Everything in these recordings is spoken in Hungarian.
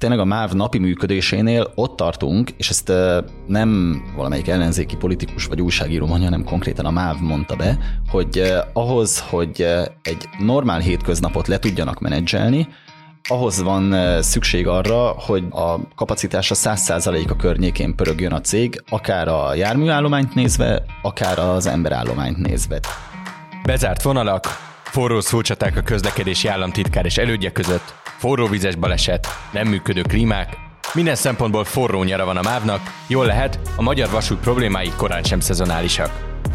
tényleg a MÁV napi működésénél ott tartunk, és ezt nem valamelyik ellenzéki politikus vagy újságíró mondja, hanem konkrétan a MÁV mondta be, hogy ahhoz, hogy egy normál hétköznapot le tudjanak menedzselni, ahhoz van szükség arra, hogy a kapacitása 100% a környékén pörögjön a cég, akár a járműállományt nézve, akár az emberállományt nézve. Bezárt vonalak, forró szócsaták a közlekedési államtitkár és elődje között, forróvizes baleset, nem működő klímák, minden szempontból forró nyara van a mávnak, jól lehet, a magyar vasút problémái korán sem szezonálisak.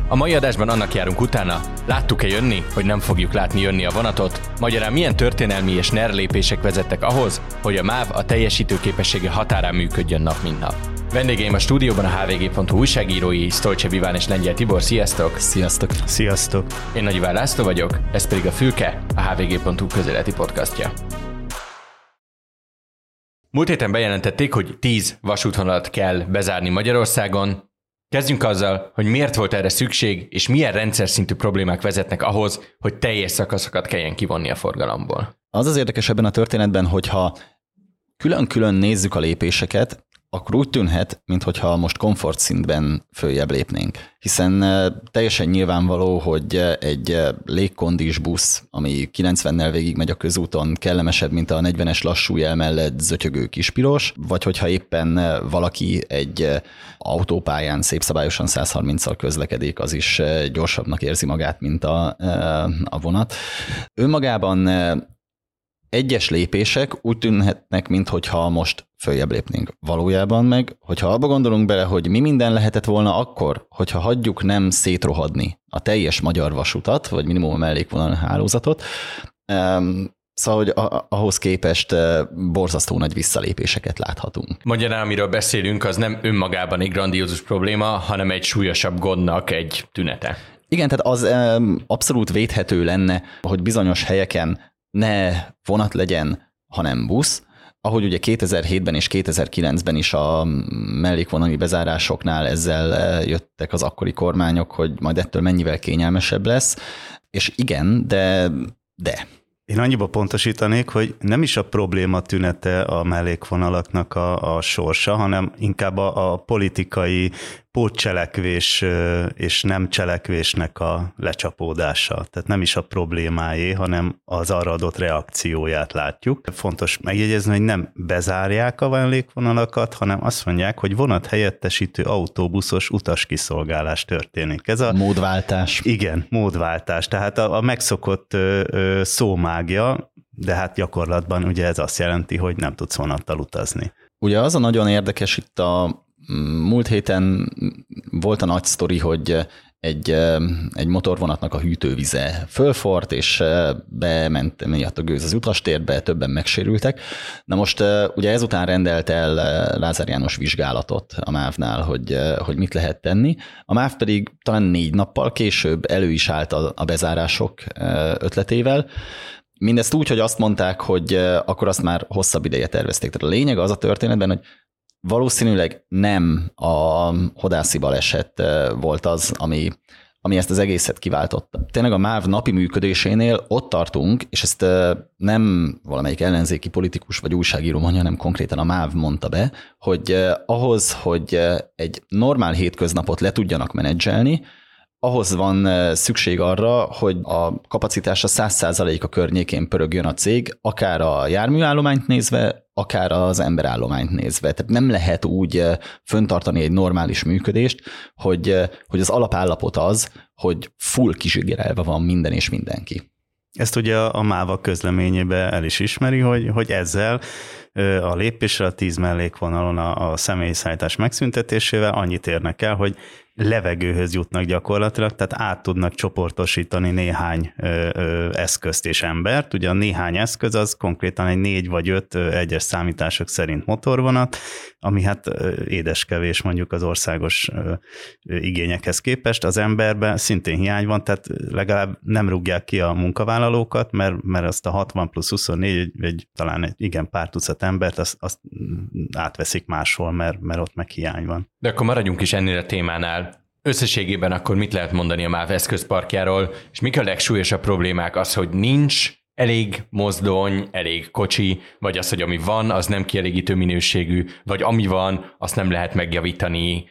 A mai adásban annak járunk utána, láttuk-e jönni, hogy nem fogjuk látni jönni a vonatot, magyarán milyen történelmi és NER lépések vezettek ahhoz, hogy a MÁV a teljesítőképessége határán működjön nap mint nap. Vendégeim a stúdióban a hvg.hu újságírói Stolce Viván és Lengyel Tibor. Sziasztok! Sziasztok! Sziasztok! Én Nagy Iván László vagyok, ez pedig a Fülke, a hvg.hu közéleti podcastja. Múlt héten bejelentették, hogy 10 vasútvonalat kell bezárni Magyarországon. Kezdjünk azzal, hogy miért volt erre szükség, és milyen rendszer szintű problémák vezetnek ahhoz, hogy teljes szakaszokat kelljen kivonni a forgalomból. Az az érdekes ebben a történetben, hogyha külön-külön nézzük a lépéseket, akkor úgy tűnhet, mintha most komfortszintben följebb lépnénk. Hiszen teljesen nyilvánvaló, hogy egy légkondis busz, ami 90-nel végig megy a közúton, kellemesebb, mint a 40-es lassú jel mellett zötyögő kispiros, vagy hogyha éppen valaki egy autópályán szép szabályosan 130-al közlekedik, az is gyorsabbnak érzi magát, mint a, a vonat. Önmagában egyes lépések úgy tűnhetnek, mintha most följebb lépnénk. Valójában meg, hogyha abba gondolunk bele, hogy mi minden lehetett volna akkor, hogyha hagyjuk nem szétrohadni a teljes magyar vasutat, vagy minimum a mellékvonal hálózatot, Szóval, hogy ahhoz képest borzasztó nagy visszalépéseket láthatunk. Magyarán, amiről beszélünk, az nem önmagában egy grandiózus probléma, hanem egy súlyosabb gondnak egy tünete. Igen, tehát az abszolút védhető lenne, hogy bizonyos helyeken ne vonat legyen, hanem busz, ahogy ugye 2007-ben és 2009-ben is a mellékvonali bezárásoknál ezzel eh, jöttek az akkori kormányok, hogy majd ettől mennyivel kényelmesebb lesz, és igen, de, de. Én annyiba pontosítanék, hogy nem is a probléma tünete a mellékvonalaknak a, a sorsa, hanem inkább a, a politikai pótcselekvés és nem cselekvésnek a lecsapódása. Tehát nem is a problémáé, hanem az arra adott reakcióját látjuk. Fontos megjegyezni, hogy nem bezárják a mellékvonalakat, hanem azt mondják, hogy vonat helyettesítő autóbuszos utaskiszolgálás történik. Ez a módváltás. Igen, módváltás. Tehát a, a megszokott ö, ö, szómágia, de hát gyakorlatban ugye ez azt jelenti, hogy nem tudsz vonattal utazni. Ugye az a nagyon érdekes itt a Múlt héten volt a nagy sztori, hogy egy, egy motorvonatnak a hűtővize fölfort, és bement miatt a gőz az utastérbe, többen megsérültek. Na most ugye ezután rendelt el Lázár János vizsgálatot a MÁV-nál, hogy, hogy mit lehet tenni. A MÁV pedig talán négy nappal később elő is állt a, a bezárások ötletével, Mindezt úgy, hogy azt mondták, hogy akkor azt már hosszabb ideje tervezték. Tehát a lényeg az a történetben, hogy valószínűleg nem a hodászi baleset volt az, ami, ami ezt az egészet kiváltotta. Tényleg a MÁV napi működésénél ott tartunk, és ezt nem valamelyik ellenzéki politikus vagy újságíró mondja, hanem konkrétan a MÁV mondta be, hogy ahhoz, hogy egy normál hétköznapot le tudjanak menedzselni, ahhoz van szükség arra, hogy a kapacitása 100% a környékén pörögjön a cég, akár a járműállományt nézve, akár az emberállományt nézve. Tehát nem lehet úgy föntartani egy normális működést, hogy, hogy az alapállapot az, hogy full kizsigerelve van minden és mindenki. Ezt ugye a MÁVA közleményébe el is ismeri, hogy, hogy ezzel a lépésre a tíz mellékvonalon a, a személyszállítás megszüntetésével annyit érnek el, hogy levegőhöz jutnak gyakorlatilag, tehát át tudnak csoportosítani néhány ö, ö, eszközt és embert. Ugye a néhány eszköz az konkrétan egy négy vagy öt ö, egyes számítások szerint motorvonat, ami hát ö, édeskevés mondjuk az országos ö, ö, igényekhez képest. Az emberben szintén hiány van, tehát legalább nem rúgják ki a munkavállalókat, mert, mert azt a 60 plusz 24, vagy talán egy igen pár tucat embert, azt, azt átveszik máshol, mert, mert ott meg hiány van. De akkor maradjunk is ennél a témánál. Összességében akkor mit lehet mondani a MÁV eszközparkjáról, és mik a legsúlyosabb problémák? Az, hogy nincs elég mozdony, elég kocsi, vagy az, hogy ami van, az nem kielégítő minőségű, vagy ami van, azt nem lehet megjavítani.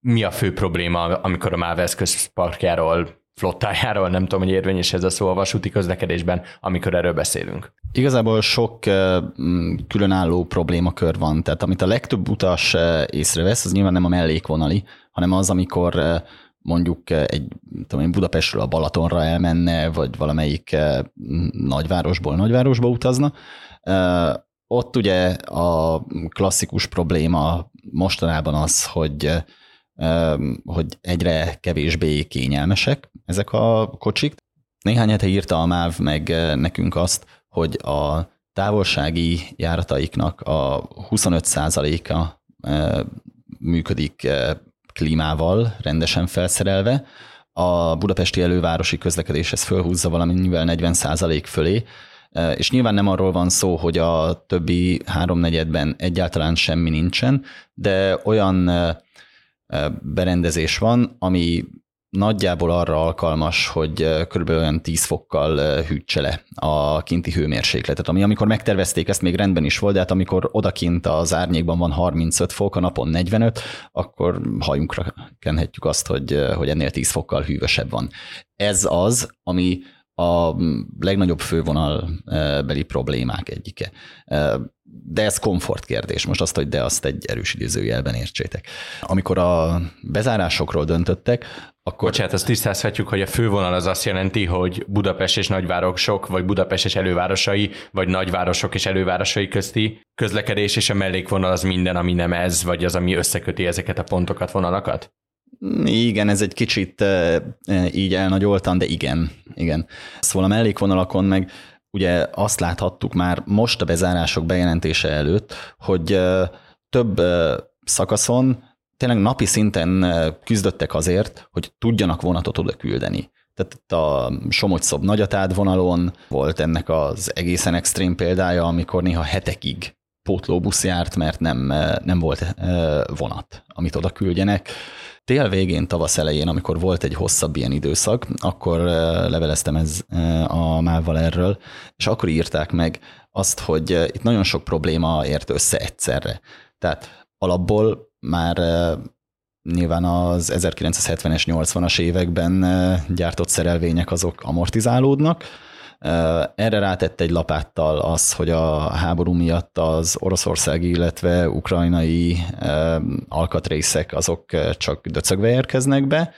Mi a fő probléma, amikor a MÁV eszközparkjáról flottájáról, nem tudom, hogy érvényes ez a szó a vasúti közlekedésben, amikor erről beszélünk. Igazából sok különálló problémakör van, tehát amit a legtöbb utas észrevesz, az nyilván nem a mellékvonali, hanem az, amikor mondjuk egy tudom én, Budapestről a Balatonra elmenne, vagy valamelyik nagyvárosból nagyvárosba utazna. Ott ugye a klasszikus probléma mostanában az, hogy hogy egyre kevésbé kényelmesek ezek a kocsik. Néhány hete írta a MÁV meg nekünk azt, hogy a távolsági járataiknak a 25%-a működik klímával rendesen felszerelve. A budapesti elővárosi közlekedés ezt fölhúzza valamivel 40% fölé, és nyilván nem arról van szó, hogy a többi háromnegyedben egyáltalán semmi nincsen, de olyan berendezés van, ami nagyjából arra alkalmas, hogy kb. olyan 10 fokkal hűtse le a kinti hőmérsékletet, ami amikor megtervezték, ezt még rendben is volt, de hát amikor odakint az árnyékban van 35 fok, a napon 45, akkor hajunkra kenhetjük azt, hogy, hogy ennél 10 fokkal hűvösebb van. Ez az, ami a legnagyobb fővonalbeli problémák egyike. De ez komfortkérdés. Most azt, hogy de azt egy erős időzőjelben értsétek. Amikor a bezárásokról döntöttek, akkor... Bocsát, azt tisztázhatjuk, hogy a fővonal az azt jelenti, hogy Budapest és nagyvárosok, vagy Budapest és elővárosai, vagy nagyvárosok és elővárosai közti közlekedés, és a mellékvonal az minden, ami nem ez, vagy az, ami összeköti ezeket a pontokat, vonalakat? Igen, ez egy kicsit így elnagyoltan, de igen, igen. Szóval a mellékvonalakon meg ugye azt láthattuk már most a bezárások bejelentése előtt, hogy több szakaszon tényleg napi szinten küzdöttek azért, hogy tudjanak vonatot oda küldeni. Tehát a Somogy-Szob Nagyatád vonalon volt ennek az egészen extrém példája, amikor néha hetekig pótlóbusz járt, mert nem, nem volt vonat, amit oda küldjenek. Tél végén, tavasz elején, amikor volt egy hosszabb ilyen időszak, akkor leveleztem ez a mával erről, és akkor írták meg azt, hogy itt nagyon sok probléma ért össze egyszerre. Tehát alapból már nyilván az 1970-es, 80-as években gyártott szerelvények azok amortizálódnak, erre rátett egy lapáttal az, hogy a háború miatt az oroszországi, illetve ukrajnai alkatrészek azok csak döcögve érkeznek be,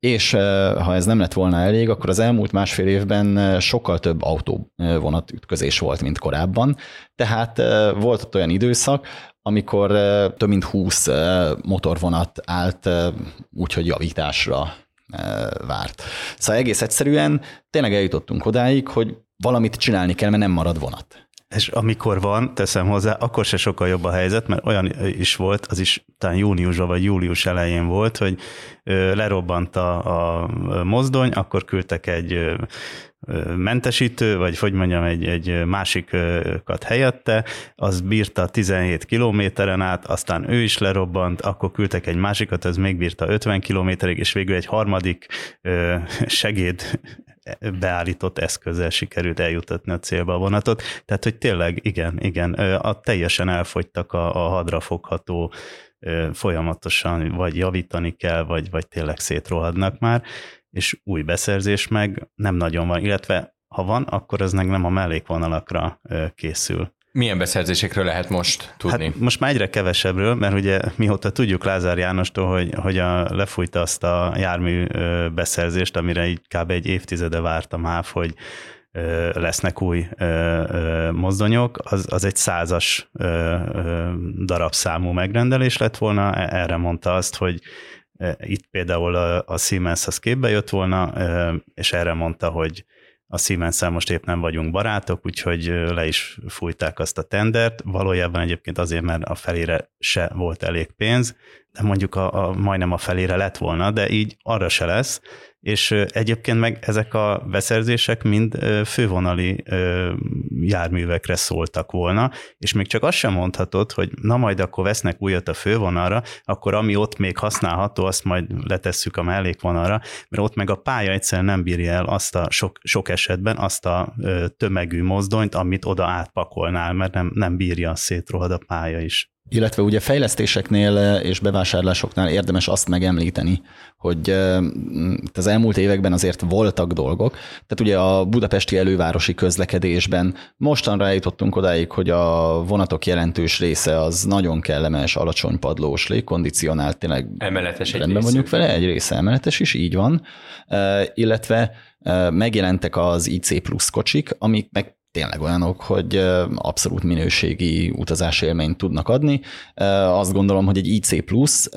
és ha ez nem lett volna elég, akkor az elmúlt másfél évben sokkal több autóvonat ütközés volt, mint korábban. Tehát volt ott olyan időszak, amikor több mint 20 motorvonat állt úgyhogy javításra várt. Szóval egész egyszerűen tényleg eljutottunk odáig, hogy valamit csinálni kell, mert nem marad vonat. És amikor van, teszem hozzá, akkor se sokkal jobb a helyzet, mert olyan is volt, az is talán júniusban vagy július elején volt, hogy lerobbant a, a mozdony, akkor küldtek egy mentesítő, vagy hogy mondjam, egy, egy másikat helyette, az bírta 17 kilométeren át, aztán ő is lerobbant, akkor küldtek egy másikat, az még bírta 50 kilométerig, és végül egy harmadik segéd beállított eszközzel sikerült eljutatni a célba a vonatot. Tehát, hogy tényleg, igen, igen, a teljesen elfogytak a, a hadrafogható folyamatosan vagy javítani kell, vagy, vagy tényleg szétrohadnak már, és új beszerzés meg nem nagyon van, illetve ha van, akkor ez meg nem a mellékvonalakra készül. Milyen beszerzésekről lehet most tudni? Hát most már egyre kevesebbről, mert ugye mióta tudjuk Lázár Jánostól, hogy, hogy a, lefújta azt a jármű beszerzést, amire így kb. egy évtizede vártam háv, hogy lesznek új mozdonyok, az, az egy százas darabszámú megrendelés lett volna, e, erre mondta azt, hogy itt például a, a Siemens az képbe jött volna, és erre mondta, hogy a siemens most épp nem vagyunk barátok, úgyhogy le is fújták azt a tendert. Valójában egyébként azért, mert a felére se volt elég pénz, mondjuk a, a, majdnem a felére lett volna, de így arra se lesz, és egyébként meg ezek a beszerzések mind fővonali járművekre szóltak volna, és még csak azt sem mondhatod, hogy na majd akkor vesznek újat a fővonalra, akkor ami ott még használható, azt majd letesszük a mellékvonalra, mert ott meg a pálya egyszerűen nem bírja el azt a sok, sok esetben azt a tömegű mozdonyt, amit oda átpakolnál, mert nem, nem bírja, szétrohad a pálya is. Illetve ugye fejlesztéseknél eh, és bevásárlásoknál érdemes azt megemlíteni, hogy eh, az elmúlt években azért voltak dolgok. Tehát ugye a budapesti elővárosi közlekedésben mostan rájutottunk odáig, hogy a vonatok jelentős része az nagyon kellemes, alacsony padlós, légkondicionált, tényleg emeletes rendben egy vagyunk vele, egy része emeletes is, így van. Eh, illetve megjelentek az IC plusz kocsik, amik meg tényleg olyanok, hogy abszolút minőségi utazási élményt tudnak adni. Azt gondolom, hogy egy IC Plus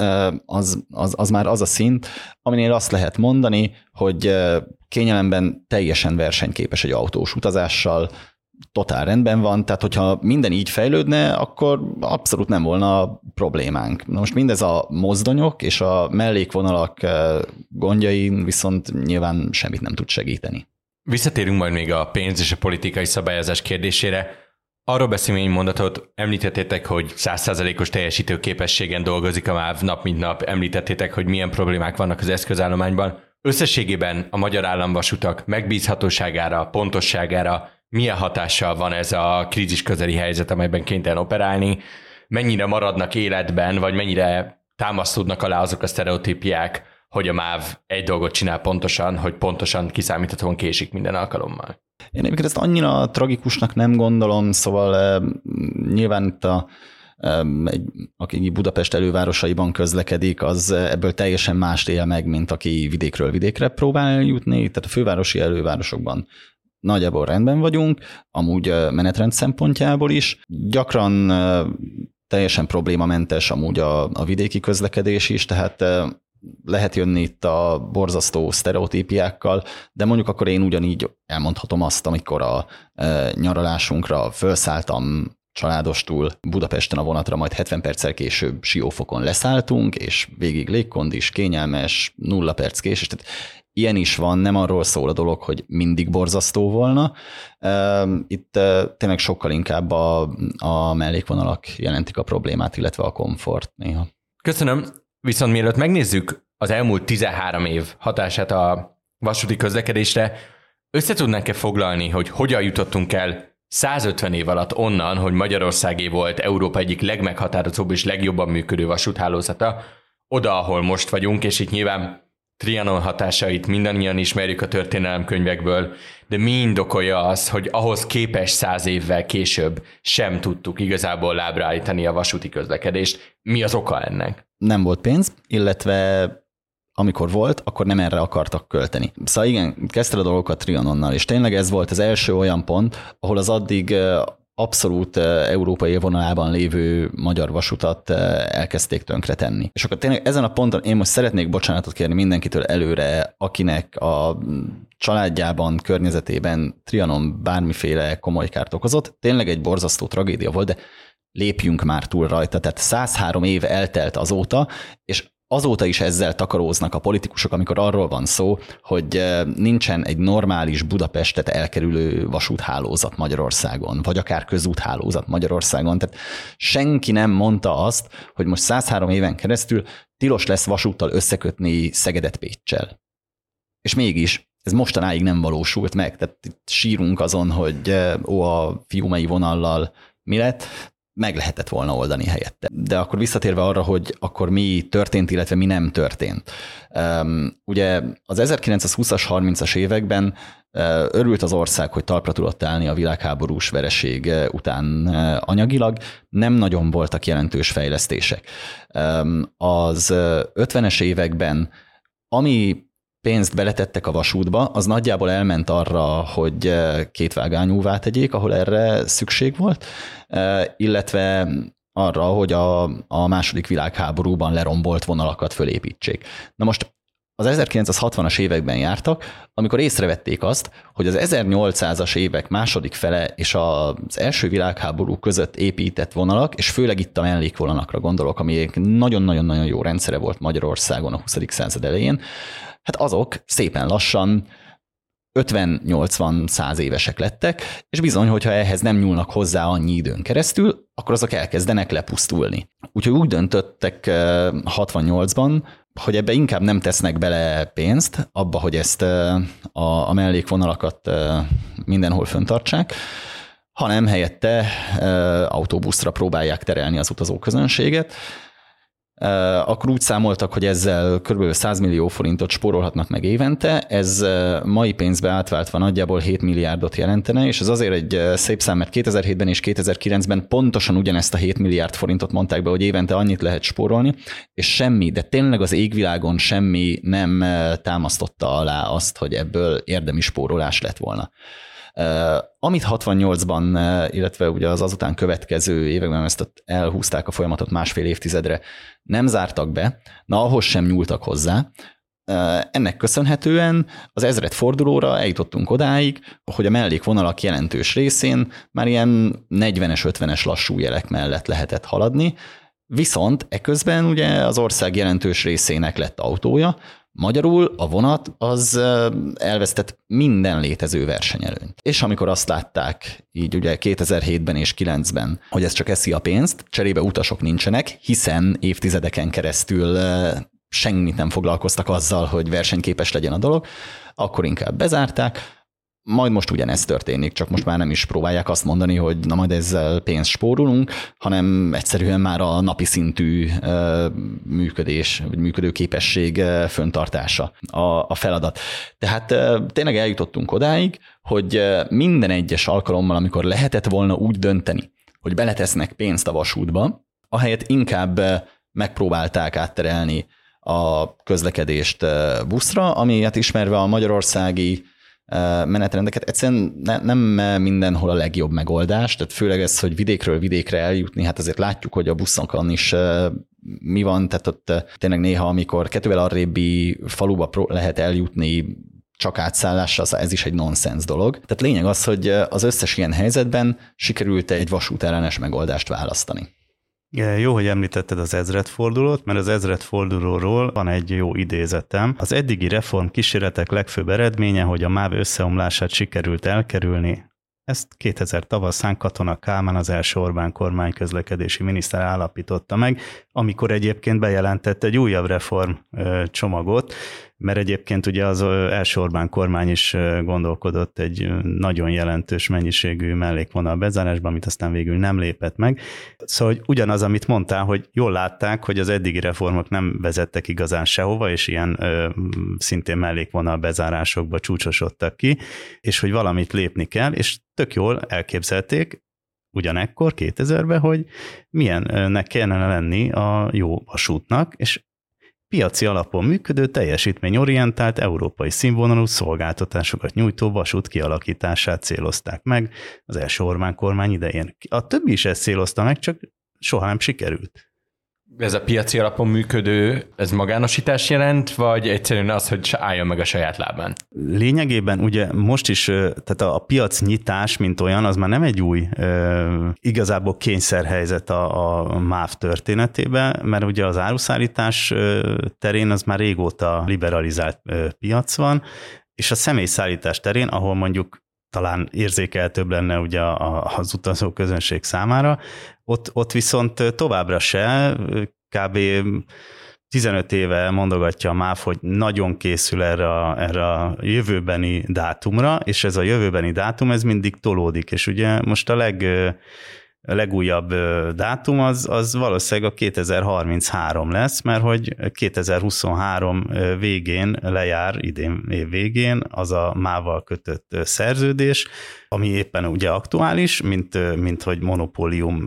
az, az, az már az a szint, aminél azt lehet mondani, hogy kényelemben teljesen versenyképes egy autós utazással, totál rendben van, tehát hogyha minden így fejlődne, akkor abszolút nem volna problémánk. Na most mindez a mozdonyok és a mellékvonalak gondjain viszont nyilván semmit nem tud segíteni. Visszatérünk majd még a pénz és a politikai szabályozás kérdésére. Arról beszélni egy mondatot, említettétek, hogy 100%-os teljesítő képességen dolgozik a MÁV nap mint nap, említettétek, hogy milyen problémák vannak az eszközállományban. Összességében a magyar államvasutak megbízhatóságára, pontosságára milyen hatással van ez a krízis közeli helyzet, amelyben kénytelen operálni, mennyire maradnak életben, vagy mennyire támasztódnak alá azok a sztereotípiák, hogy a MÁV egy dolgot csinál pontosan, hogy pontosan kiszámíthatóan késik minden alkalommal. Én egyébként ezt annyira tragikusnak nem gondolom, szóval nyilván itt a egy, aki Budapest elővárosaiban közlekedik, az ebből teljesen mást él meg, mint aki vidékről vidékre próbál jutni. Tehát a fővárosi elővárosokban nagyjából rendben vagyunk, amúgy menetrend szempontjából is. Gyakran teljesen problémamentes amúgy a, a vidéki közlekedés is, tehát lehet jönni itt a borzasztó sztereotípiákkal, de mondjuk akkor én ugyanígy elmondhatom azt, amikor a e, nyaralásunkra felszálltam családostul Budapesten a vonatra, majd 70 perccel később Siófokon leszálltunk, és végig légkondis, kényelmes, nulla perc késés, tehát ilyen is van, nem arról szól a dolog, hogy mindig borzasztó volna. E, itt e, tényleg sokkal inkább a, a mellékvonalak jelentik a problémát, illetve a komfort néha. Köszönöm. Viszont mielőtt megnézzük az elmúlt 13 év hatását a vasúti közlekedésre, összetudnánk-e foglalni, hogy hogyan jutottunk el 150 év alatt onnan, hogy Magyarországé volt Európa egyik legmeghatározóbb és legjobban működő vasúthálózata, oda, ahol most vagyunk, és itt nyilván Trianon hatásait mindannyian ismerjük a történelemkönyvekből, de mi indokolja az, hogy ahhoz képes száz évvel később sem tudtuk igazából lábra állítani a vasúti közlekedést. Mi az oka ennek? Nem volt pénz, illetve amikor volt, akkor nem erre akartak költeni. Szóval igen, kezdte a dolgokat Trianonnal, és tényleg ez volt az első olyan pont, ahol az addig abszolút európai vonalában lévő magyar vasutat elkezdték tönkretenni. És akkor tényleg ezen a ponton én most szeretnék bocsánatot kérni mindenkitől előre, akinek a családjában, környezetében Trianon bármiféle komoly kárt okozott. Tényleg egy borzasztó tragédia volt, de lépjünk már túl rajta. Tehát 103 év eltelt azóta, és azóta is ezzel takaróznak a politikusok, amikor arról van szó, hogy eh, nincsen egy normális Budapestet elkerülő vasúthálózat Magyarországon, vagy akár közúthálózat Magyarországon. Tehát senki nem mondta azt, hogy most 103 éven keresztül tilos lesz vasúttal összekötni Szegedet Pécsel. És mégis ez mostanáig nem valósult meg, tehát itt sírunk azon, hogy eh, ó, a fiumei vonallal mi lett, meg lehetett volna oldani helyette. De akkor visszatérve arra, hogy akkor mi történt, illetve mi nem történt. ugye az 1920-as, 30-as években örült az ország, hogy talpra tudott állni a világháborús vereség után anyagilag, nem nagyon voltak jelentős fejlesztések. Az 50-es években, ami pénzt beletettek a vasútba, az nagyjából elment arra, hogy eh, kétvágányúvá tegyék, ahol erre szükség volt, eh, illetve arra, hogy a, a második világháborúban lerombolt vonalakat fölépítsék. Na most az 1960-as években jártak, amikor észrevették azt, hogy az 1800-as évek második fele és az első világháború között épített vonalak, és főleg itt a mellékvonalakra gondolok, ami nagyon-nagyon-nagyon jó rendszere volt Magyarországon a 20. század elején, hát azok szépen lassan 50-80-100 évesek lettek, és bizony, hogyha ehhez nem nyúlnak hozzá annyi időn keresztül, akkor azok elkezdenek lepusztulni. Úgyhogy úgy döntöttek 68-ban, hogy ebbe inkább nem tesznek bele pénzt, abba, hogy ezt a, a mellékvonalakat mindenhol föntartsák, hanem helyette autóbuszra próbálják terelni az utazóközönséget, akkor úgy számoltak, hogy ezzel kb. 100 millió forintot spórolhatnak meg évente, ez mai pénzbe átváltva nagyjából 7 milliárdot jelentene, és ez azért egy szép szám, mert 2007-ben és 2009-ben pontosan ugyanezt a 7 milliárd forintot mondták be, hogy évente annyit lehet spórolni, és semmi, de tényleg az égvilágon semmi nem támasztotta alá azt, hogy ebből érdemi spórolás lett volna. Amit 68-ban, illetve ugye az azután következő években ezt elhúzták a folyamatot másfél évtizedre, nem zártak be, na ahhoz sem nyúltak hozzá, ennek köszönhetően az ezred fordulóra eljutottunk odáig, hogy a mellékvonalak jelentős részén már ilyen 40-es, 50-es lassú jelek mellett lehetett haladni, viszont eközben ugye az ország jelentős részének lett autója, Magyarul a vonat az elvesztett minden létező versenyelőnyt. És amikor azt látták, így ugye 2007-ben és 2009-ben, hogy ez csak eszi a pénzt, cserébe utasok nincsenek, hiszen évtizedeken keresztül semmit nem foglalkoztak azzal, hogy versenyképes legyen a dolog, akkor inkább bezárták, majd most ugyanezt történik, csak most már nem is próbálják azt mondani, hogy na majd ezzel pénzt spórolunk, hanem egyszerűen már a napi szintű működés, vagy működőképesség föntartása a, a feladat. Tehát tényleg eljutottunk odáig, hogy minden egyes alkalommal, amikor lehetett volna úgy dönteni, hogy beletesznek pénzt a vasútba, ahelyett inkább megpróbálták átterelni a közlekedést buszra, ami hát ismerve a magyarországi menetrendeket. Egyszerűen ne, nem mindenhol a legjobb megoldás, tehát főleg ez, hogy vidékről vidékre eljutni, hát azért látjuk, hogy a buszokon is mi van, tehát ott tényleg néha, amikor kettővel arrébbi faluba lehet eljutni csak átszállással, ez is egy nonsens dolog. Tehát lényeg az, hogy az összes ilyen helyzetben sikerült egy vasútellenes megoldást választani. Jó, hogy említetted az ezredfordulót, mert az ezredfordulóról van egy jó idézetem. Az eddigi reform kísérletek legfőbb eredménye, hogy a MÁV összeomlását sikerült elkerülni, ezt 2000 tavaszán Katona Kálmán, az első Orbán kormány közlekedési miniszter állapította meg, amikor egyébként bejelentett egy újabb reform csomagot, mert egyébként ugye az első Orbán kormány is gondolkodott egy nagyon jelentős mennyiségű mellékvonal bezárásban, amit aztán végül nem lépett meg. Szóval hogy ugyanaz, amit mondtál, hogy jól látták, hogy az eddigi reformok nem vezettek igazán sehova, és ilyen ö, szintén mellékvonal bezárásokba csúcsosodtak ki, és hogy valamit lépni kell, és tök jól elképzelték, ugyanekkor 2000-ben, hogy milyennek kellene lenni a jó vasútnak, és piaci alapon működő, teljesítményorientált, európai színvonalú szolgáltatásokat nyújtó vasút kialakítását célozták meg az első Orbán kormány idején. A többi is ezt célozta meg, csak soha nem sikerült ez a piaci alapon működő, ez magánosítás jelent, vagy egyszerűen az, hogy álljon meg a saját lábán? Lényegében ugye most is, tehát a, piac nyitás, mint olyan, az már nem egy új, igazából kényszerhelyzet a, a MÁV történetében, mert ugye az áruszállítás terén az már régóta liberalizált piac van, és a személyszállítás terén, ahol mondjuk talán érzékeltőbb lenne ugye az utazó közönség számára. Ott, ott viszont továbbra se, kb. 15 éve mondogatja a MÁV, hogy nagyon készül erre a, erre a jövőbeni dátumra, és ez a jövőbeni dátum, ez mindig tolódik, és ugye most a leg a legújabb dátum az, az valószínűleg a 2033 lesz, mert hogy 2023 végén lejár, idén év végén az a mával kötött szerződés, ami éppen ugye aktuális, mint, mint hogy monopólium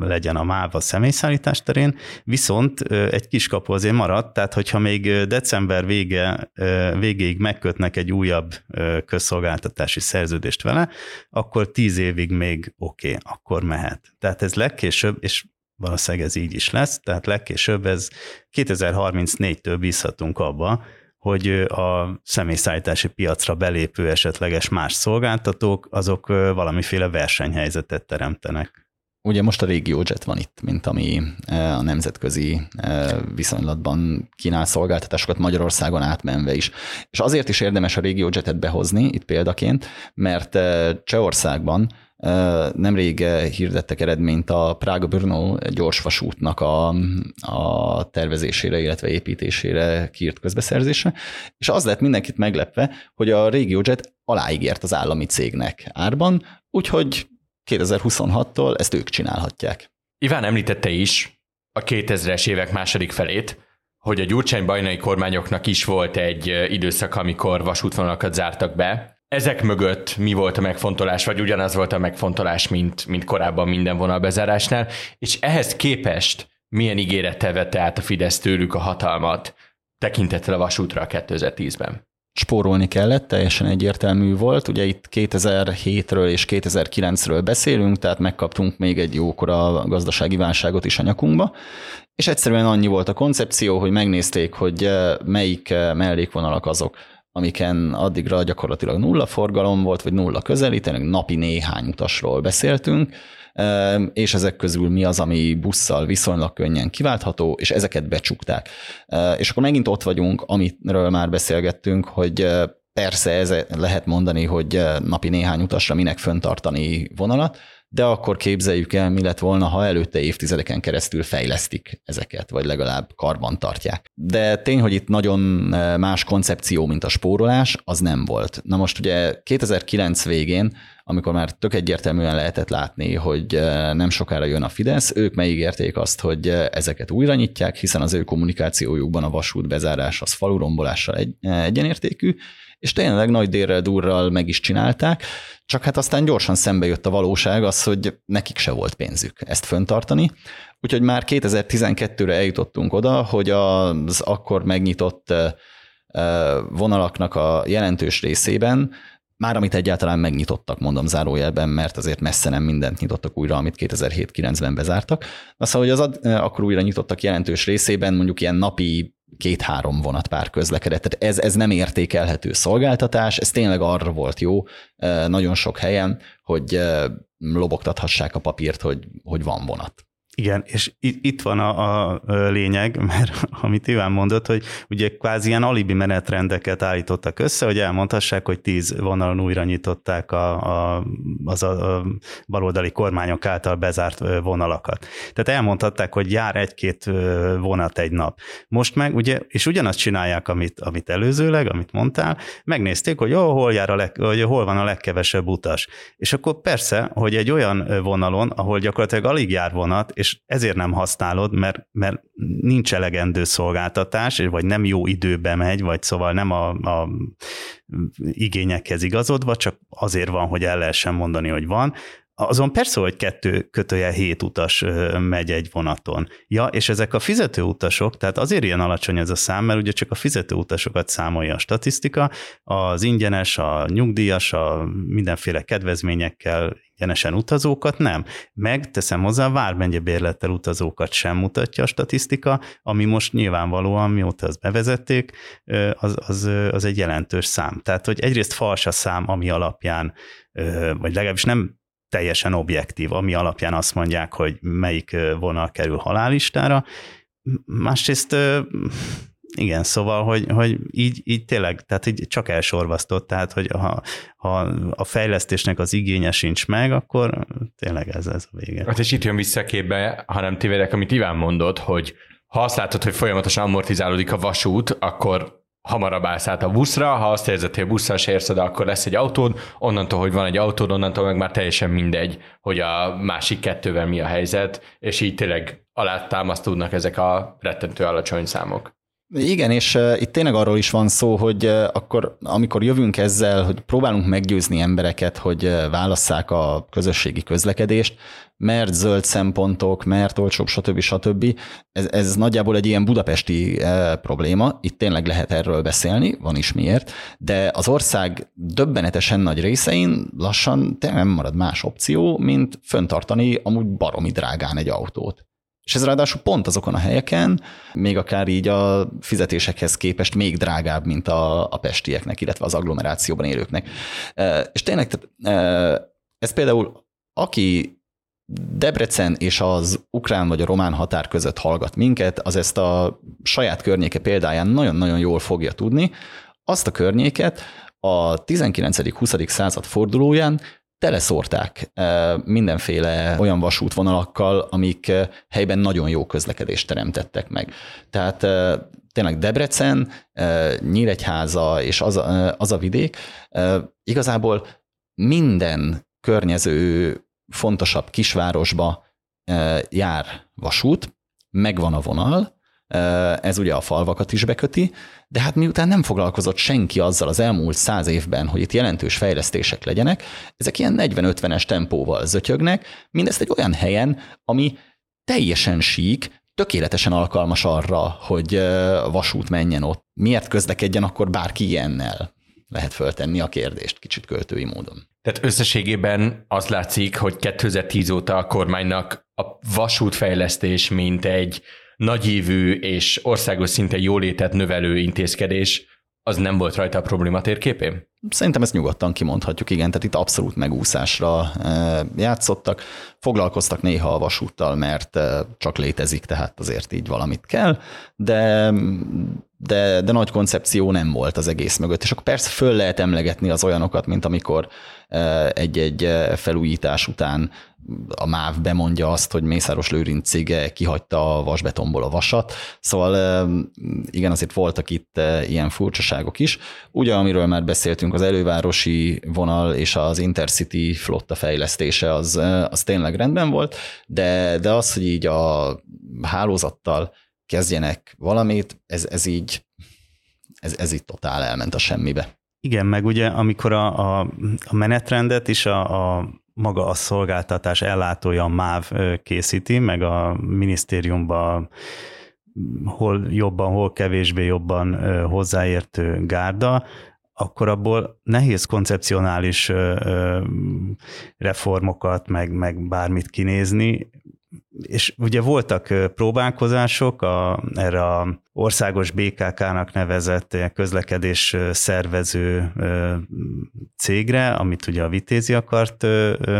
legyen a MÁV a személyszállítás terén, viszont egy kiskapu azért maradt, tehát hogyha még december vége, végéig megkötnek egy újabb közszolgáltatási szerződést vele, akkor tíz évig még oké, okay, akkor mehet. Tehát ez legkésőbb, és valószínűleg ez így is lesz, tehát legkésőbb ez 2034-től bízhatunk abba, hogy a személyszállítási piacra belépő esetleges más szolgáltatók, azok valamiféle versenyhelyzetet teremtenek. Ugye most a RegioJet van itt, mint ami a nemzetközi viszonylatban kínál szolgáltatásokat Magyarországon átmenve is. És azért is érdemes a RegioJetet behozni itt példaként, mert Csehországban Nemrég hirdettek eredményt a Prága-Brno gyorsvasútnak a, a tervezésére, illetve építésére kiírt közbeszerzésre, és az lett mindenkit meglepve, hogy a RegioJet aláígért az állami cégnek árban, úgyhogy 2026-tól ezt ők csinálhatják. Iván említette is a 2000-es évek második felét, hogy a gyurcsány bajnai kormányoknak is volt egy időszak, amikor vasútvonalakat zártak be, ezek mögött mi volt a megfontolás, vagy ugyanaz volt a megfontolás, mint, mint korábban minden vonalbezárásnál, és ehhez képest milyen ígérettel vette át a Fidesz tőlük a hatalmat tekintettel a vasútra 2010-ben? spórolni kellett, teljesen egyértelmű volt. Ugye itt 2007-ről és 2009-ről beszélünk, tehát megkaptunk még egy jókora gazdasági válságot is a nyakunkba, és egyszerűen annyi volt a koncepció, hogy megnézték, hogy eh, melyik eh, mellékvonalak azok, amiken addigra gyakorlatilag nulla forgalom volt, vagy nulla közelítőnek, napi néhány utasról beszéltünk, és ezek közül mi az, ami busszal viszonylag könnyen kiváltható, és ezeket becsukták. És akkor megint ott vagyunk, amiről már beszélgettünk, hogy persze ez lehet mondani, hogy napi néhány utasra minek föntartani vonalat, de akkor képzeljük el, mi lett volna, ha előtte évtizedeken keresztül fejlesztik ezeket, vagy legalább karban tartják. De tény, hogy itt nagyon eh, más koncepció, mint a spórolás, az nem volt. Na most ugye 2009 végén, amikor már tök egyértelműen lehetett látni, hogy eh, nem sokára jön a Fidesz, ők megígérték azt, hogy eh, ezeket újra nyitják, hiszen az ő kommunikációjukban a vasút bezárás az falurombolással egy, egyenértékű, és tényleg nagy délrel durral meg is csinálták, csak hát aztán gyorsan szembe jött a valóság az, hogy nekik se volt pénzük ezt föntartani, úgyhogy már 2012-re eljutottunk oda, hogy az akkor megnyitott vonalaknak a jelentős részében már amit egyáltalán megnyitottak, mondom zárójelben, mert azért messze nem mindent nyitottak újra, amit 2007-9-ben bezártak. Azt hogy az ad, akkor újra nyitottak jelentős részében, mondjuk ilyen napi két-három vonatpár közlekedett. Tehát ez, ez nem értékelhető szolgáltatás, ez tényleg arra volt jó nagyon sok helyen, hogy lobogtathassák a papírt, hogy, hogy van vonat. Igen, és itt van a, a lényeg, mert amit Iván mondott, hogy ugye kvázi ilyen alibi menetrendeket állítottak össze, hogy elmondhassák, hogy tíz vonalon újra nyitották a, a, az a, a baloldali kormányok által bezárt vonalakat. Tehát elmondhatták, hogy jár egy-két vonat egy nap. Most meg, ugye, és ugyanazt csinálják, amit, amit előzőleg, amit mondtál, megnézték, hogy oh, hol, jár a leg, hogy hol van a legkevesebb utas. És akkor persze, hogy egy olyan vonalon, ahol gyakorlatilag alig jár vonat, és ezért nem használod, mert, mert nincs elegendő szolgáltatás, vagy nem jó időbe megy, vagy szóval nem a, a igényekhez igazodva, csak azért van, hogy el lehessen mondani, hogy van, azon persze, hogy kettő kötője hét utas megy egy vonaton. Ja, és ezek a fizető utasok, tehát azért ilyen alacsony ez a szám, mert ugye csak a fizető utasokat számolja a statisztika, az ingyenes, a nyugdíjas, a mindenféle kedvezményekkel ingyenesen utazókat nem. Meg teszem hozzá, vármegye bérlettel utazókat sem mutatja a statisztika, ami most nyilvánvalóan, mióta ezt bevezették, az, az, az egy jelentős szám. Tehát, hogy egyrészt fals a szám, ami alapján, vagy legalábbis nem teljesen objektív, ami alapján azt mondják, hogy melyik vonal kerül halálistára. Másrészt igen, szóval, hogy, hogy így, így tényleg, tehát így csak elsorvasztott, tehát hogy ha, ha a fejlesztésnek az igénye sincs meg, akkor tényleg ez, ez a vége. Hát és itt jön vissza képbe, hanem tévedek, amit Iván mondott, hogy ha azt látod, hogy folyamatosan amortizálódik a vasút, akkor hamarabb állsz át a buszra, ha azt érzed, hogy a busszal se érsz akkor lesz egy autód, onnantól, hogy van egy autód, onnantól meg már teljesen mindegy, hogy a másik kettővel mi a helyzet, és így tényleg alátámasztódnak ezek a rettentő alacsony számok. Igen, és itt tényleg arról is van szó, hogy akkor, amikor jövünk ezzel, hogy próbálunk meggyőzni embereket, hogy válasszák a közösségi közlekedést, mert zöld szempontok, mert olcsóbb, stb. stb. Ez, ez nagyjából egy ilyen budapesti probléma, itt tényleg lehet erről beszélni, van is miért, de az ország döbbenetesen nagy részein lassan tényleg nem marad más opció, mint föntartani amúgy baromi drágán egy autót. És ez ráadásul pont azokon a helyeken, még akár így a fizetésekhez képest még drágább, mint a, a pestieknek, illetve az agglomerációban élőknek. És tényleg, ez például, aki Debrecen és az ukrán vagy a román határ között hallgat minket, az ezt a saját környéke példáján nagyon-nagyon jól fogja tudni. Azt a környéket a 19.-20. század fordulóján teleszórták mindenféle olyan vasútvonalakkal, amik helyben nagyon jó közlekedést teremtettek meg. Tehát tényleg Debrecen, Nyíregyháza és az a, az a vidék igazából minden környező fontosabb kisvárosba jár vasút, megvan a vonal, ez ugye a falvakat is beköti, de hát miután nem foglalkozott senki azzal az elmúlt száz évben, hogy itt jelentős fejlesztések legyenek, ezek ilyen 40-50-es tempóval zötyögnek, mindezt egy olyan helyen, ami teljesen sík, tökéletesen alkalmas arra, hogy vasút menjen ott. Miért közlekedjen akkor bárki ilyennel? Lehet föltenni a kérdést kicsit költői módon. Tehát összességében az látszik, hogy 2010 óta a kormánynak a vasútfejlesztés, mint egy nagyívű és országos szinten jólétet növelő intézkedés, az nem volt rajta a probléma térképén? Szerintem ezt nyugodtan kimondhatjuk, igen, tehát itt abszolút megúszásra játszottak. Foglalkoztak néha a vasúttal, mert csak létezik, tehát azért így valamit kell, de, de, de nagy koncepció nem volt az egész mögött. És akkor persze föl lehet emlegetni az olyanokat, mint amikor egy-egy felújítás után a MÁV bemondja azt, hogy Mészáros Lőrinc cége kihagyta a vasbetonból a vasat, szóval igen, azért voltak itt ilyen furcsaságok is. Ugye, amiről már beszéltünk, az elővárosi vonal és az Intercity flotta fejlesztése az, az tényleg rendben volt, de, de az, hogy így a hálózattal kezdjenek valamit, ez, ez így ez, ez itt totál elment a semmibe. Igen, meg ugye amikor a, a, a menetrendet is a, a maga a szolgáltatás ellátója a MÁV készíti, meg a minisztériumban hol jobban, hol kevésbé jobban hozzáértő gárda, akkor abból nehéz koncepcionális reformokat, meg, meg bármit kinézni, és ugye voltak próbálkozások a, erre a országos BKK-nak nevezett közlekedés szervező cégre, amit ugye a Vitézi akart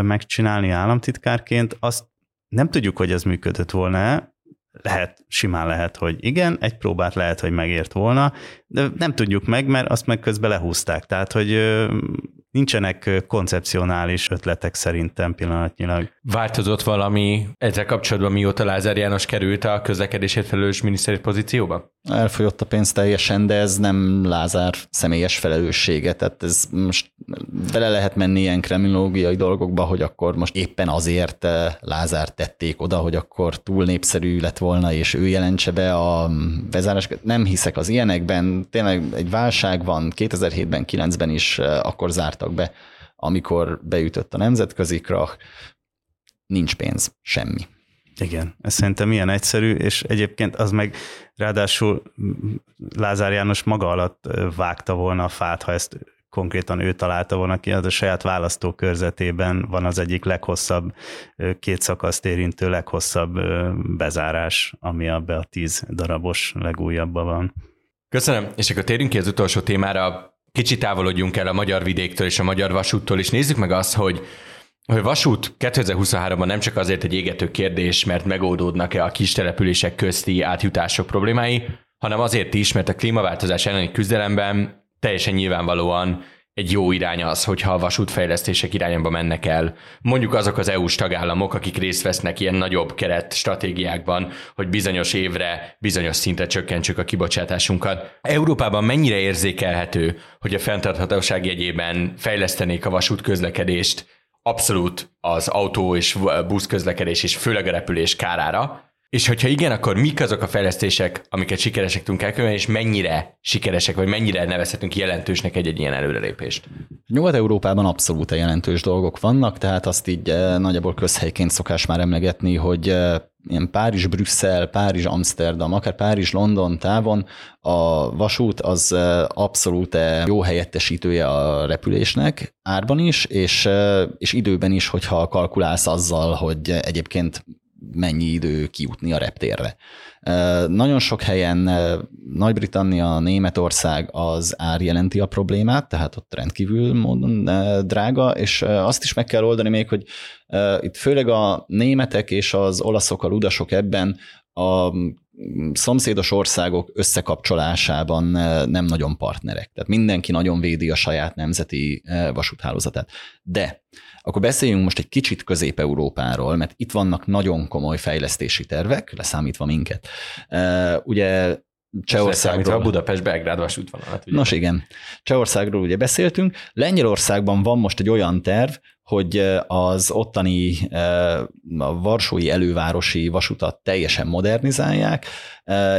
megcsinálni államtitkárként, azt nem tudjuk, hogy ez működött volna lehet, simán lehet, hogy igen, egy próbát lehet, hogy megért volna, de nem tudjuk meg, mert azt meg közben lehúzták. Tehát, hogy nincsenek koncepcionális ötletek szerintem pillanatnyilag. Változott valami ezzel kapcsolatban, mióta Lázár János került a közlekedésért felelős miniszteri pozícióba? Elfogyott a pénz teljesen, de ez nem Lázár személyes felelőssége, tehát ez most bele lehet menni ilyen kriminológiai dolgokba, hogy akkor most éppen azért Lázár tették oda, hogy akkor túl népszerű lett volna, és ő jelentse be a bezárás. Nem hiszek az ilyenekben, tényleg egy válság van, 2007-ben, 9-ben is akkor zártak be, amikor beütött a nemzetközi krach, nincs pénz, semmi. Igen, ez szerintem ilyen egyszerű, és egyébként az meg ráadásul Lázár János maga alatt vágta volna a fát, ha ezt konkrétan ő találta volna ki, az a saját választókörzetében van az egyik leghosszabb, két szakaszt érintő leghosszabb bezárás, ami abban a tíz darabos legújabban van. Köszönöm, és akkor térjünk ki az utolsó témára. Kicsit távolodjunk el a magyar vidéktől és a magyar vasúttól, és nézzük meg azt, hogy hogy vasút 2023-ban nem csak azért egy égető kérdés, mert megoldódnak-e a kis települések közti átjutások problémái, hanem azért is, mert a klímaváltozás elleni küzdelemben teljesen nyilvánvalóan egy jó irány az, hogyha a vasútfejlesztések irányába mennek el. Mondjuk azok az EU-s tagállamok, akik részt vesznek ilyen nagyobb keret stratégiákban, hogy bizonyos évre, bizonyos szintre csökkentsük a kibocsátásunkat. Európában mennyire érzékelhető, hogy a fenntarthatóság jegyében fejlesztenék a vasút közlekedést abszolút az autó és busz közlekedés és főleg a repülés kárára, és hogyha igen, akkor mik azok a fejlesztések, amiket sikeresek tudunk elkövetni, és mennyire sikeresek, vagy mennyire nevezhetünk jelentősnek egy-egy ilyen előrelépést? Nyugat-Európában abszolút jelentős dolgok vannak, tehát azt így eh, nagyjából közhelyként szokás már emlegetni, hogy eh, ilyen Párizs, Brüsszel, Párizs, Amsterdam, akár Párizs, London távon a vasút az eh, abszolút jó helyettesítője a repülésnek, árban is, és, és időben is, hogyha kalkulálsz azzal, hogy egyébként mennyi idő kijutni a reptérre. Nagyon sok helyen Nagy-Britannia, Németország az ár jelenti a problémát, tehát ott rendkívül módon drága, és azt is meg kell oldani még, hogy itt főleg a németek és az olaszok a ludasok ebben a szomszédos országok összekapcsolásában nem nagyon partnerek. Tehát mindenki nagyon védi a saját nemzeti vasúthálózatát. De akkor beszéljünk most egy kicsit Közép-Európáról, mert itt vannak nagyon komoly fejlesztési tervek, leszámítva minket. Ugye Csehországról. a Budapest-Belgrád vasútvonalat. Ugye? Nos igen, Csehországról ugye beszéltünk. Lengyelországban van most egy olyan terv, hogy az ottani a Varsói elővárosi vasutat teljesen modernizálják,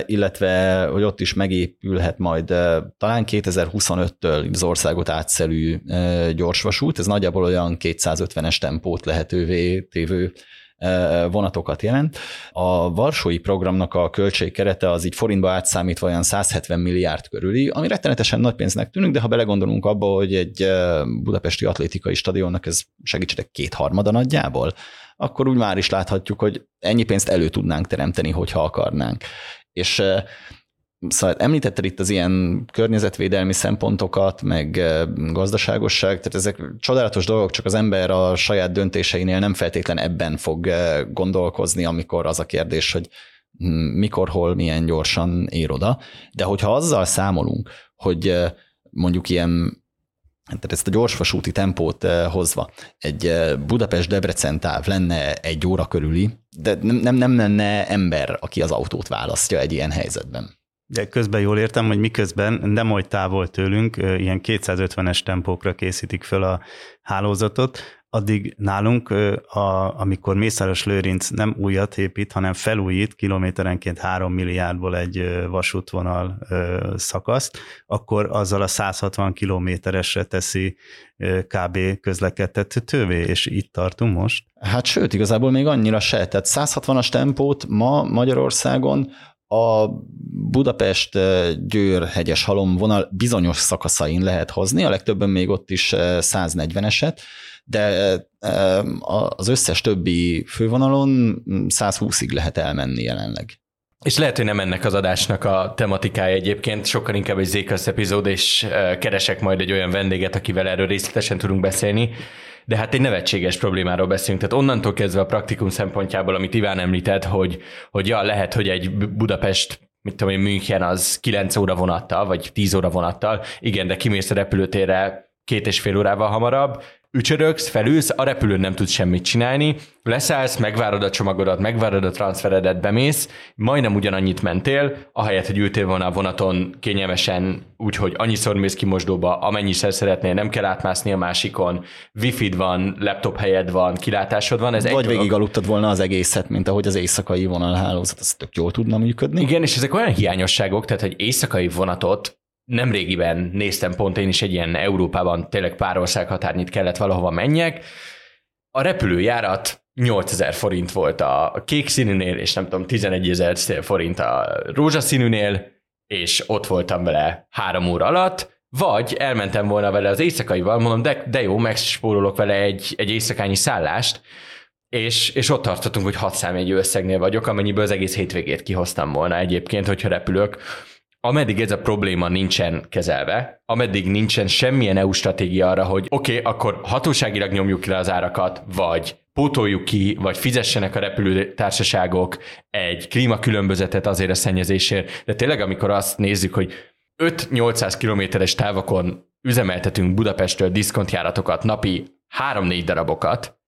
illetve hogy ott is megépülhet majd talán 2025-től az országot átszelő gyorsvasút, ez nagyjából olyan 250-es tempót lehetővé tévő vonatokat jelent. A Varsói programnak a költségkerete az így forintba átszámítva olyan 170 milliárd körüli, ami rettenetesen nagy pénznek tűnik, de ha belegondolunk abba, hogy egy budapesti atlétikai stadionnak ez segítségek kétharmada nagyjából, akkor úgy már is láthatjuk, hogy ennyi pénzt elő tudnánk teremteni, hogyha akarnánk. És Szóval említetted itt az ilyen környezetvédelmi szempontokat, meg gazdaságosság, tehát ezek csodálatos dolgok, csak az ember a saját döntéseinél nem feltétlen ebben fog gondolkozni, amikor az a kérdés, hogy mikor, hol, milyen gyorsan ér oda. De hogyha azzal számolunk, hogy mondjuk ilyen tehát ezt a gyorsvasúti tempót hozva, egy Budapest-Debrecen táv lenne egy óra körüli, de nem, nem, nem lenne ember, aki az autót választja egy ilyen helyzetben. De közben jól értem, hogy miközben nem oly távol tőlünk, ilyen 250-es tempókra készítik föl a hálózatot, addig nálunk, a, amikor Mészáros Lőrinc nem újat épít, hanem felújít kilométerenként 3 milliárdból egy vasútvonal szakaszt, akkor azzal a 160 kilométeresre teszi kb. közlekedtetővé, és itt tartunk most? Hát sőt, igazából még annyira se. Tehát 160-as tempót ma Magyarországon a Budapest-Győr hegyes halom vonal bizonyos szakaszain lehet hozni, a legtöbben még ott is 140-eset, de az összes többi fővonalon 120-ig lehet elmenni jelenleg. És lehet, hogy nem ennek az adásnak a tematikája egyébként, sokkal inkább egy Zékasz epizód, és keresek majd egy olyan vendéget, akivel erről részletesen tudunk beszélni de hát egy nevetséges problémáról beszélünk. Tehát onnantól kezdve a praktikum szempontjából, amit Iván említett, hogy, hogy ja, lehet, hogy egy Budapest mit tudom én, München az 9 óra vonattal, vagy 10 óra vonattal, igen, de kimész a repülőtérre két és fél órával hamarabb, ücsörögsz, felülsz, a repülőn nem tudsz semmit csinálni, leszállsz, megvárod a csomagodat, megvárod a transferedet, bemész, majdnem ugyanannyit mentél, ahelyett, hogy ültél volna a vonaton kényelmesen, úgyhogy annyiszor mész ki mosdóba, amennyiszer szeretnél, nem kell átmászni a másikon, wifi van, laptop helyed van, kilátásod van. Ez Vagy végig aludtad volna az egészet, mint ahogy az éjszakai vonalhálózat, ez tök jól tudna működni. Igen, és ezek olyan hiányosságok, tehát hogy éjszakai vonatot nem régiben néztem pont én is egy ilyen Európában, tényleg pár ország határnyit kellett valahova menjek. A repülőjárat 8000 forint volt a kék színűnél, és nem tudom, 11 ezer forint a rózsaszínűnél, és ott voltam vele három óra alatt, vagy elmentem volna vele az éjszakaival, mondom, de, de jó, megspórolok vele egy, egy éjszakányi szállást, és, és ott tartottunk, hogy hat számjegyű összegnél vagyok, amennyiből az egész hétvégét kihoztam volna egyébként, hogyha repülök ameddig ez a probléma nincsen kezelve, ameddig nincsen semmilyen EU stratégia arra, hogy oké, okay, akkor hatóságilag nyomjuk le az árakat, vagy pótoljuk ki, vagy fizessenek a repülőtársaságok egy klímakülönbözetet azért a szennyezésért, de tényleg amikor azt nézzük, hogy 5-800 kilométeres távokon üzemeltetünk Budapestről diszkontjáratokat napi 3-4 darabokat,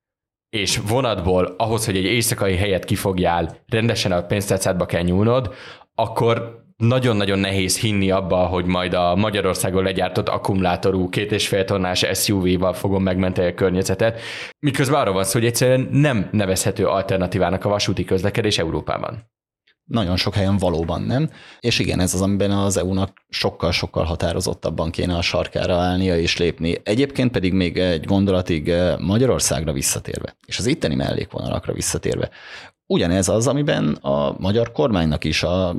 és vonatból ahhoz, hogy egy éjszakai helyet kifogjál, rendesen a pénztárcádba kell nyúlnod, akkor nagyon-nagyon nehéz hinni abba, hogy majd a Magyarországon legyártott akkumulátorú két és fél tonnás SUV-val fogom megmenteni a környezetet, miközben arra van szó, hogy egyszerűen nem nevezhető alternatívának a vasúti közlekedés Európában. Nagyon sok helyen valóban nem. És igen, ez az, amiben az EU-nak sokkal-sokkal határozottabban kéne a sarkára állnia és lépni. Egyébként pedig még egy gondolatig eh, Magyarországra visszatérve, és az itteni mellékvonalakra visszatérve. Ugyanez az, amiben a magyar kormánynak is a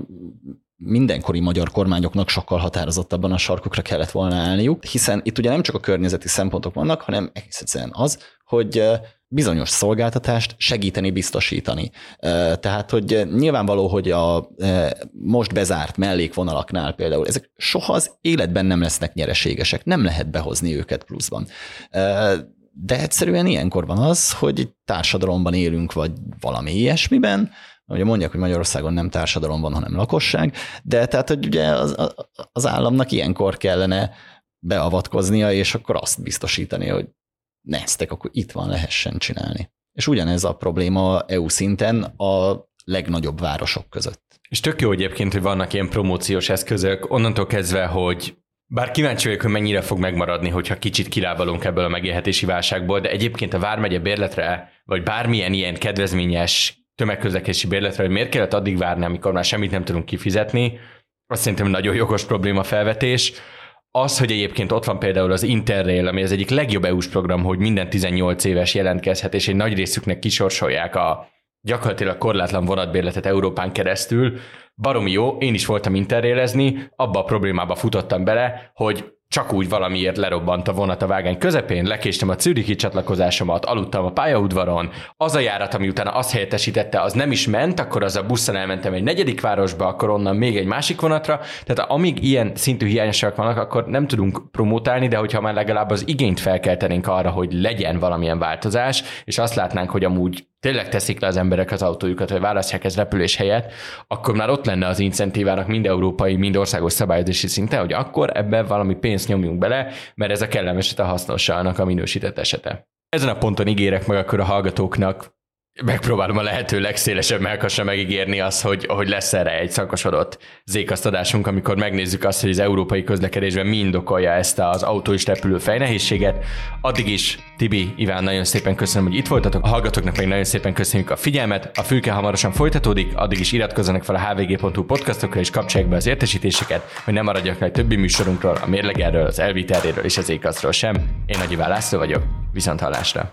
mindenkori magyar kormányoknak sokkal határozottabban a sarkokra kellett volna állniuk, hiszen itt ugye nem csak a környezeti szempontok vannak, hanem egész egyszerűen az, hogy bizonyos szolgáltatást segíteni, biztosítani. Tehát, hogy nyilvánvaló, hogy a most bezárt mellékvonalaknál például ezek soha az életben nem lesznek nyereségesek, nem lehet behozni őket pluszban. De egyszerűen ilyenkor van az, hogy társadalomban élünk, vagy valami ilyesmiben, Ugye mondják, hogy Magyarországon nem társadalom van, hanem lakosság, de tehát, hogy ugye az, az államnak ilyenkor kellene beavatkoznia, és akkor azt biztosítani, hogy neztek, akkor itt van, lehessen csinálni. És ugyanez a probléma EU szinten a legnagyobb városok között. És tök jó egyébként, hogy vannak ilyen promóciós eszközök, onnantól kezdve, hogy bár kíváncsi vagyok, hogy mennyire fog megmaradni, hogyha kicsit kilábalunk ebből a megélhetési válságból, de egyébként a Vármegye bérletre, vagy bármilyen ilyen kedvezményes tömegközlekedési bérletre, hogy miért kellett addig várni, amikor már semmit nem tudunk kifizetni, azt szerintem nagyon jogos probléma felvetés. Az, hogy egyébként ott van például az Interrail, ami az egyik legjobb EU-s program, hogy minden 18 éves jelentkezhet, és egy nagy részüknek kisorsolják a gyakorlatilag korlátlan vonatbérletet Európán keresztül. Baromi jó, én is voltam interrélezni, abba a problémába futottam bele, hogy csak úgy valamiért lerobbant a vonat a vágány közepén, lekéstem a Zürichi csatlakozásomat, aludtam a pályaudvaron, az a járat, ami utána azt helyettesítette, az nem is ment, akkor az a buszon elmentem egy negyedik városba, akkor onnan még egy másik vonatra, tehát amíg ilyen szintű hiányosságok vannak, akkor nem tudunk promotálni, de hogyha már legalább az igényt felkeltenénk arra, hogy legyen valamilyen változás, és azt látnánk, hogy amúgy tényleg teszik le az emberek az autójukat, vagy választják ez repülés helyett, akkor már ott lenne az incentívának mind európai, mind országos szabályozási szinten, hogy akkor ebben valami pénzt nyomjunk bele, mert ez a kellemes a hasznosságnak a minősített esete. Ezen a ponton ígérek meg akkor a hallgatóknak megpróbálom a lehető legszélesebb melkasra megígérni azt, hogy, hogy lesz erre egy szakosodott zékasztadásunk, amikor megnézzük azt, hogy az európai közlekedésben mi indokolja ezt az autó és repülő fejnehézséget. Addig is, Tibi, Iván, nagyon szépen köszönöm, hogy itt voltatok. A hallgatóknak meg nagyon szépen köszönjük a figyelmet. A fülke hamarosan folytatódik, addig is iratkozzanak fel a hvg.hu podcastokra és kapcsolják be az értesítéseket, hogy ne maradjak meg többi műsorunkról, a mérlegerről, az elviterről és az ékaszról sem. Én Nagy Iván László vagyok, viszont hallásra.